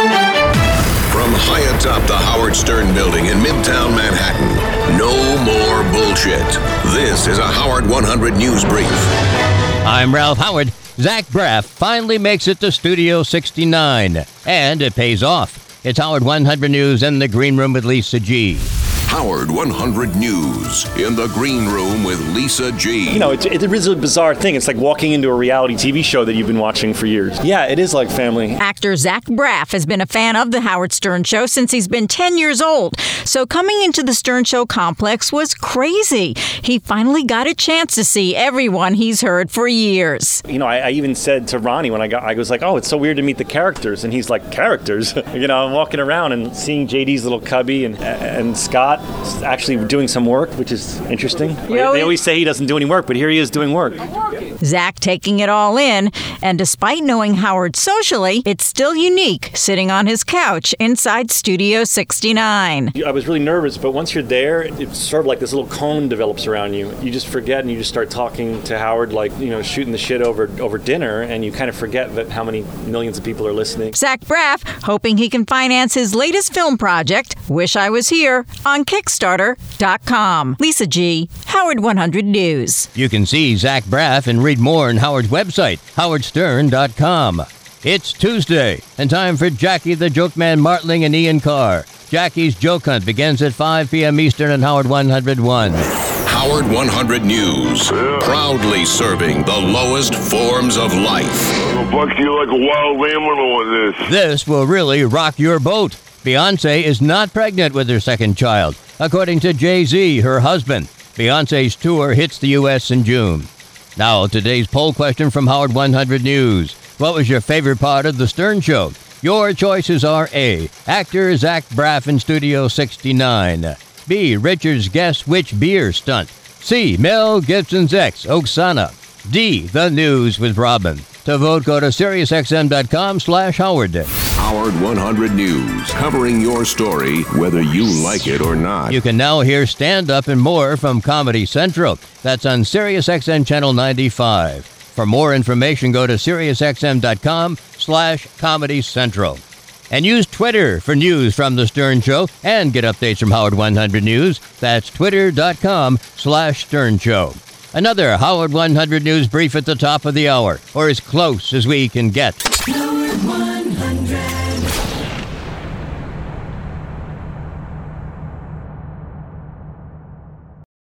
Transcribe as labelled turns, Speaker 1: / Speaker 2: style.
Speaker 1: From high atop the Howard Stern building in Midtown Manhattan, no more bullshit. This is a Howard 100 News Brief.
Speaker 2: I'm Ralph Howard. Zach Braff finally makes it to Studio 69, and it pays off. It's Howard 100 News in the Green Room with Lisa G.
Speaker 1: Howard 100 News in the Green Room with Lisa G.
Speaker 3: You know, it's, it is a bizarre thing. It's like walking into a reality TV show that you've been watching for years. Yeah, it is like family.
Speaker 4: Actor Zach Braff has been a fan of The Howard Stern Show since he's been 10 years old. So coming into the Stern Show complex was crazy. He finally got a chance to see everyone he's heard for years.
Speaker 3: You know, I, I even said to Ronnie when I got, I was like, oh, it's so weird to meet the characters. And he's like, characters? you know, I'm walking around and seeing JD's little cubby and, and Scott actually doing some work, which is interesting. They, they always say he doesn't do any work, but here he is doing work.
Speaker 4: Zach taking it all in, and despite knowing Howard socially, it's still unique sitting on his couch inside Studio 69.
Speaker 3: I was really nervous, but once you're there, it's sort of like this little cone develops around you. You just forget and you just start talking to Howard like, you know, shooting the shit over, over dinner, and you kind of forget that how many millions of people are listening.
Speaker 4: Zach Braff hoping he can finance his latest film project, Wish I Was Here, on Kickstarter.com. Lisa G., Howard 100 News.
Speaker 2: You can see Zach Braff and read more on Howard's website, howardstern.com. It's Tuesday, and time for Jackie the Joke Man Martling and Ian Karr. Jackie's Joke Hunt begins at 5 p.m. Eastern on Howard 101.
Speaker 1: Howard 100 News, proudly serving the lowest forms of life.
Speaker 5: I'll buck you like a wild animal on this.
Speaker 2: This will really rock your boat. Beyonce is not pregnant with her second child, according to Jay Z, her husband. Beyonce's tour hits the U.S. in June. Now, today's poll question from Howard 100 News. What was your favorite part of The Stern Show? Your choices are A. Actor Zach Braff in Studio 69. B. Richard's Guess Which Beer Stunt. C. Mel Gibson's ex, Oksana. D. The News with Robin. To vote, go to SiriusXM.com slash Howard.
Speaker 1: Howard 100 News, covering your story whether you like it or not.
Speaker 2: You can now hear stand up and more from Comedy Central. That's on SiriusXM Channel 95. For more information, go to SiriusXM.com slash Comedy Central. And use Twitter for news from The Stern Show and get updates from Howard 100 News. That's twitter.com slash Stern Show. Another Howard 100 News brief at the top of the hour, or as close as we can get.